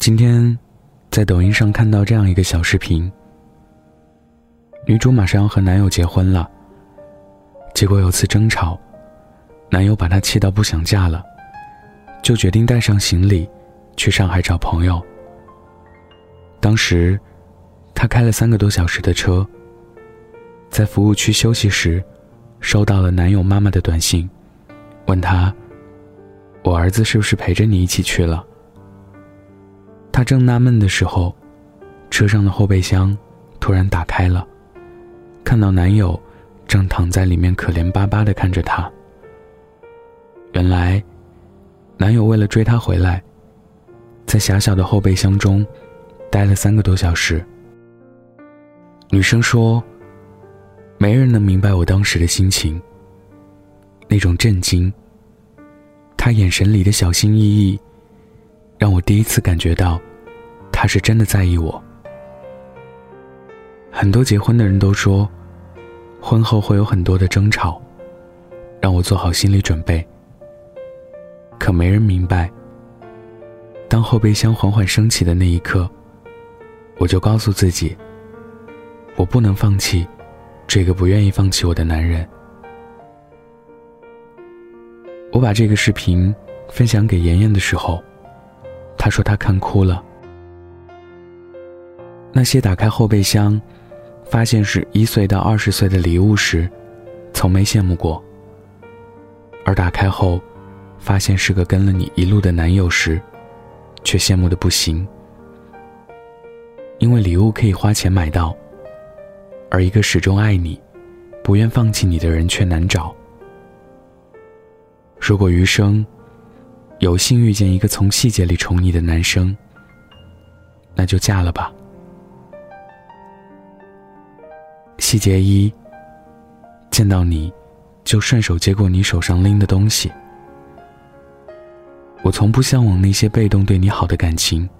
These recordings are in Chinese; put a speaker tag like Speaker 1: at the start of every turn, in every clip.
Speaker 1: 今天，在抖音上看到这样一个小视频。女主马上要和男友结婚了，结果有次争吵，男友把她气到不想嫁了，就决定带上行李，去上海找朋友。当时，她开了三个多小时的车，在服务区休息时，收到了男友妈妈的短信，问她：“我儿子是不是陪着你一起去了？”她正纳闷的时候，车上的后备箱突然打开了。看到男友正躺在里面可怜巴巴的看着她。原来，男友为了追她回来，在狭小的后备箱中待了三个多小时。女生说：“没人能明白我当时的心情。那种震惊，他眼神里的小心翼翼，让我第一次感觉到，他是真的在意我。”很多结婚的人都说，婚后会有很多的争吵，让我做好心理准备。可没人明白，当后备箱缓缓升起的那一刻，我就告诉自己，我不能放弃这个不愿意放弃我的男人。我把这个视频分享给妍妍的时候，她说她看哭了。那些打开后备箱。发现是一岁到二十岁的礼物时，从没羡慕过；而打开后，发现是个跟了你一路的男友时，却羡慕的不行。因为礼物可以花钱买到，而一个始终爱你、不愿放弃你的人却难找。如果余生有幸遇见一个从细节里宠你的男生，那就嫁了吧。细节一：见到你，就顺手接过你手上拎的东西。我从不向往那些被动对你好的感情，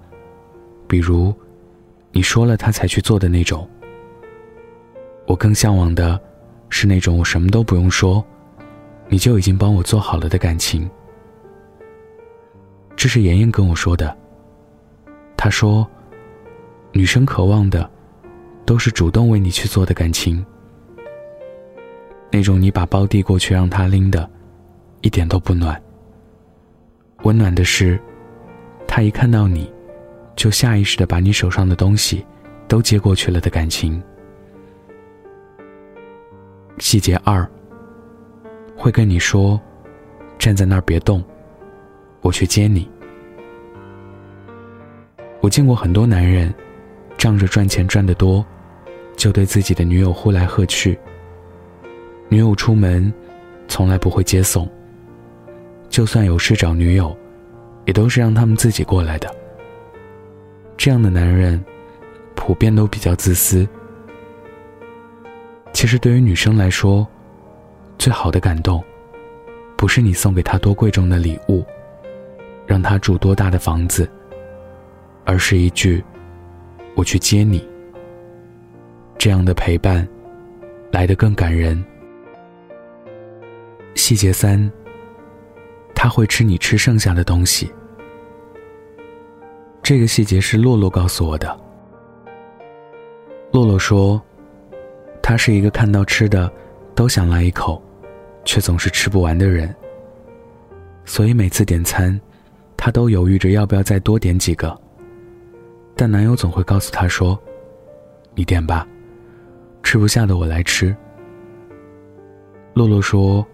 Speaker 1: 比如你说了他才去做的那种。我更向往的，是那种我什么都不用说，你就已经帮我做好了的感情。这是妍妍跟我说的。她说，女生渴望的。都是主动为你去做的感情，那种你把包递过去让他拎的，一点都不暖。温暖的是，他一看到你，就下意识的把你手上的东西都接过去了的感情。细节二，会跟你说，站在那儿别动，我去接你。我见过很多男人，仗着赚钱赚得多。就对自己的女友呼来喝去。女友出门，从来不会接送。就算有事找女友，也都是让他们自己过来的。这样的男人，普遍都比较自私。其实对于女生来说，最好的感动，不是你送给她多贵重的礼物，让她住多大的房子，而是一句“我去接你”。这样的陪伴，来得更感人。细节三，他会吃你吃剩下的东西。这个细节是洛洛告诉我的。洛洛说，他是一个看到吃的都想来一口，却总是吃不完的人。所以每次点餐，他都犹豫着要不要再多点几个。但男友总会告诉他说：“你点吧。”吃不下的我来吃。洛洛说：“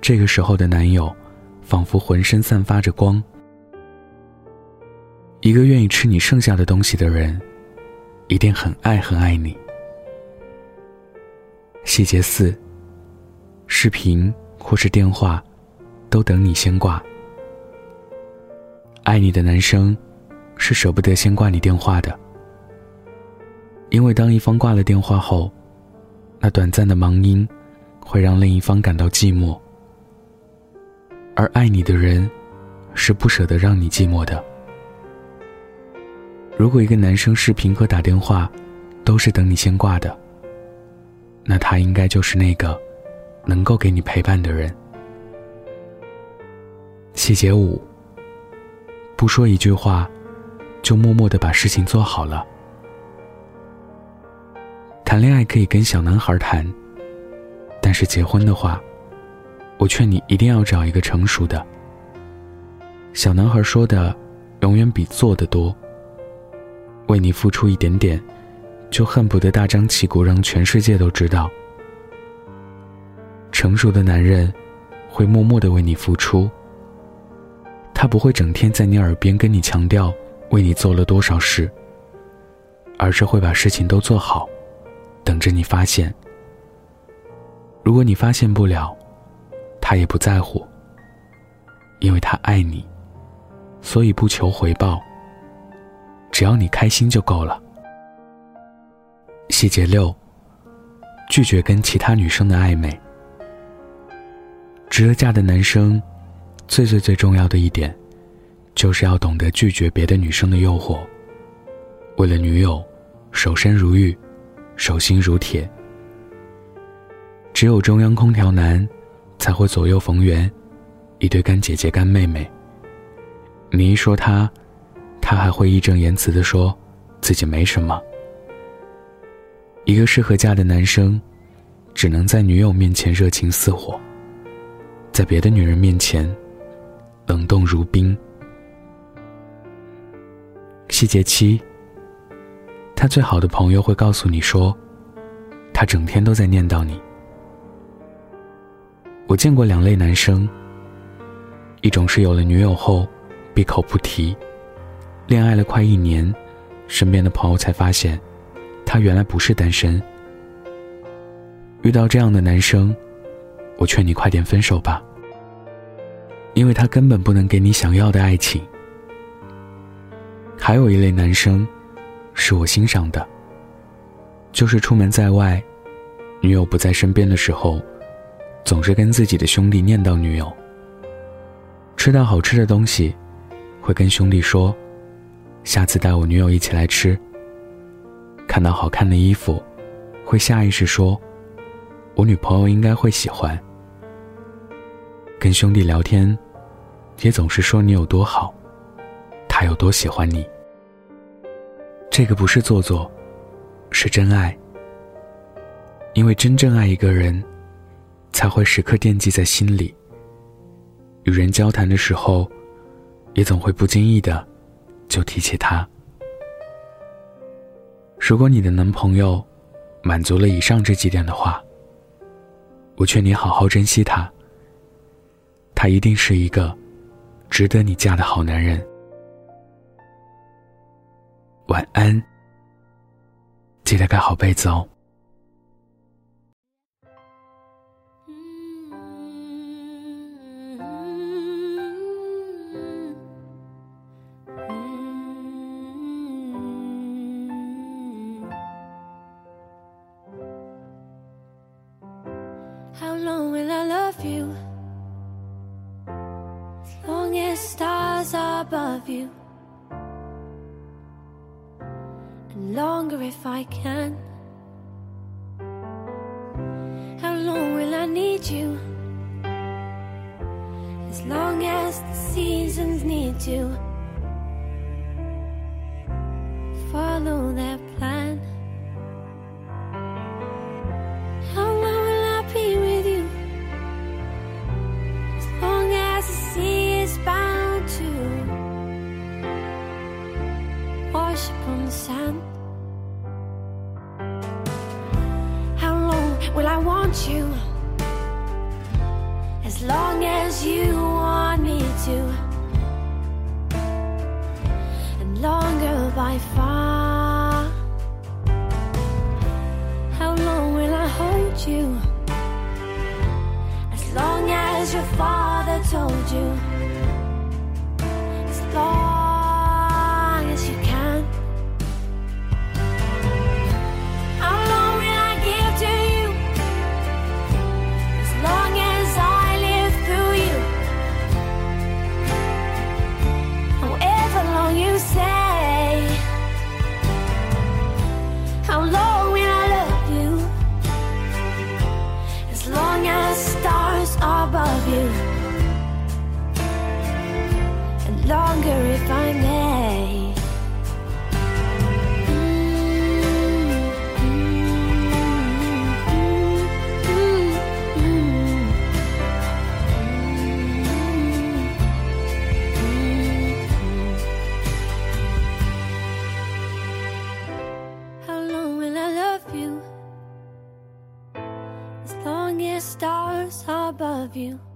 Speaker 1: 这个时候的男友，仿佛浑身散发着光。一个愿意吃你剩下的东西的人，一定很爱很爱你。”细节四：视频或是电话，都等你先挂。爱你的男生，是舍不得先挂你电话的，因为当一方挂了电话后。那短暂的忙音，会让另一方感到寂寞，而爱你的人，是不舍得让你寂寞的。如果一个男生视频和打电话，都是等你先挂的，那他应该就是那个，能够给你陪伴的人。细节五。不说一句话，就默默的把事情做好了。谈恋爱可以跟小男孩谈，但是结婚的话，我劝你一定要找一个成熟的。小男孩说的，永远比做的多。为你付出一点点，就恨不得大张旗鼓让全世界都知道。成熟的男人，会默默的为你付出。他不会整天在你耳边跟你强调为你做了多少事，而是会把事情都做好。等着你发现。如果你发现不了，他也不在乎，因为他爱你，所以不求回报。只要你开心就够了。细节六：拒绝跟其他女生的暧昧。值得嫁的男生，最最最重要的一点，就是要懂得拒绝别的女生的诱惑。为了女友，守身如玉。手心如铁，只有中央空调男，才会左右逢源，一对干姐姐干妹妹。你一说他，他还会义正言辞的说，自己没什么。一个适合嫁的男生，只能在女友面前热情似火，在别的女人面前，冷冻如冰。细节七。他最好的朋友会告诉你说，他整天都在念叨你。我见过两类男生，一种是有了女友后闭口不提，恋爱了快一年，身边的朋友才发现，他原来不是单身。遇到这样的男生，我劝你快点分手吧，因为他根本不能给你想要的爱情。还有一类男生。是我欣赏的，就是出门在外，女友不在身边的时候，总是跟自己的兄弟念叨女友。吃到好吃的东西，会跟兄弟说：“下次带我女友一起来吃。”看到好看的衣服，会下意识说：“我女朋友应该会喜欢。”跟兄弟聊天，也总是说你有多好，他有多喜欢你。这个不是做作，是真爱。因为真正爱一个人，才会时刻惦记在心里。与人交谈的时候，也总会不经意的就提起他。如果你的男朋友满足了以上这几点的话，我劝你好好珍惜他。他一定是一个值得你嫁的好男人。晚安，记得盖好被子哦。
Speaker 2: Longer if I can. How long will I need you? As long as the seasons need to follow their plan. How long will I be with you? As long as the sea is bound to wash upon the sand. Well, I want you as long as you want me to, and longer by far. How long will I hold you? As long as your father told you. As long stars above you.